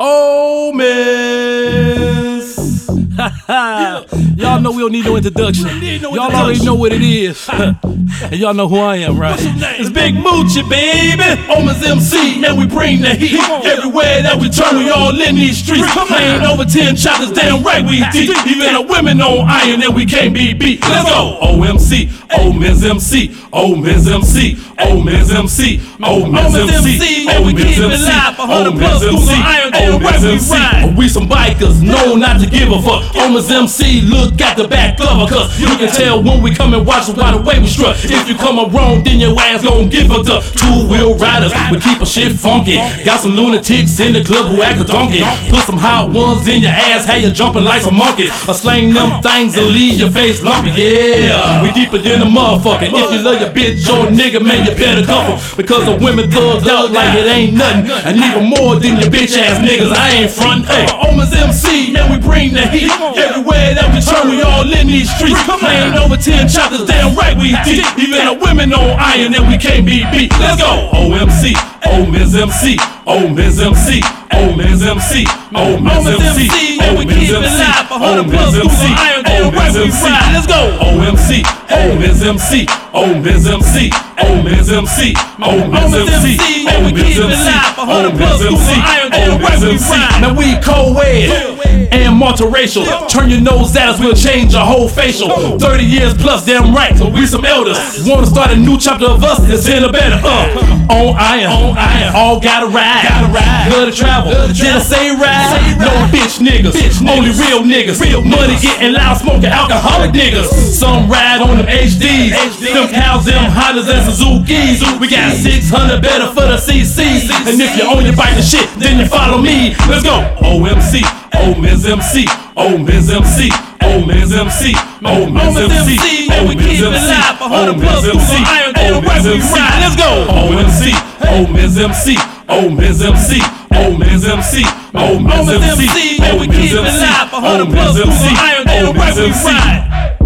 Oh, Miss. y'all know we don't need no introduction. no y'all already know what it is. and y'all know who I am, right? It's Big Mucci, baby. O'Mens MC, man, we bring the heat. Everywhere that we turn, we all in these streets. Playing over 10 chapters, damn right we deep. Even the women on iron, and we can't be beat. Let's go. OMC, O'Mens MC, O'Mens MC, O'Mens MC, O'Mens MC, man, we O'Mens keep it MC, live. 100 O'Mens plus schools MC, on iron, damn O'Mens right we MC. We some bikers, known not to give a fuck. O'Mens MC, look at the back cover, cause you can tell when we come and watch the way we strut. If you come around, then your ass gon' give us the two wheel riders. We keep a shit funky. Got some lunatics in the club who act a donkey. Put some hot ones in your ass, how you jumping like some monkey. Or slang them things and leave your face lumpy. Yeah, we deeper than a motherfucker. If you love your bitch or nigga, man, you better couple. Because the women thugged out like it ain't nothing. And even more than your bitch ass niggas, I ain't front. Hey, O'Mens MC, man, we bring the heat. Everywhere that in these streets. Playing over 10 chapters, damn right we deep. Even the women on iron and we can't be beat. Let's go. OMC, O'Mens MC, O'Mens MC, O'Mens MC, O'Mens MC, man, we keep it live. 100 plus schools on iron, damn right we ride. Let's go. OMC, MC, O'Mens MC, O'Mens MC, MC, man, we keep it O'Mens. MC, 100 plus schools on iron, damn right we ride. Now we co-ed and multiracial. Turn your nose at us, we'll change your whole facial. 30 years plus, damn right, so we some elders. Wanna start a new chapter of us, it's in a better. Uh, on iron, on iron, all gotta ride. Gotta ride. Love to travel, did I say ride? No bitch niggas, only real niggas. Real money getting loud, smoking alcoholic niggas. Some ride on them HDs, them cows, them Hondas and Suzuki's. We got 600 better for the CCs. And if you own your bike and shit, then you follow me. Let's go. OMC, O'Mens MC, O'Mens MC, O'Mens MC, O'Mens MC, man, we keep it live. 100 plus schools on iron, damn right we ride. Let's go. OMC, O'Mens MC, O'Mens MC, O'Mens MC, O'Mens MC, man, we keep it live. 100 plus schools on iron, damn right we ride.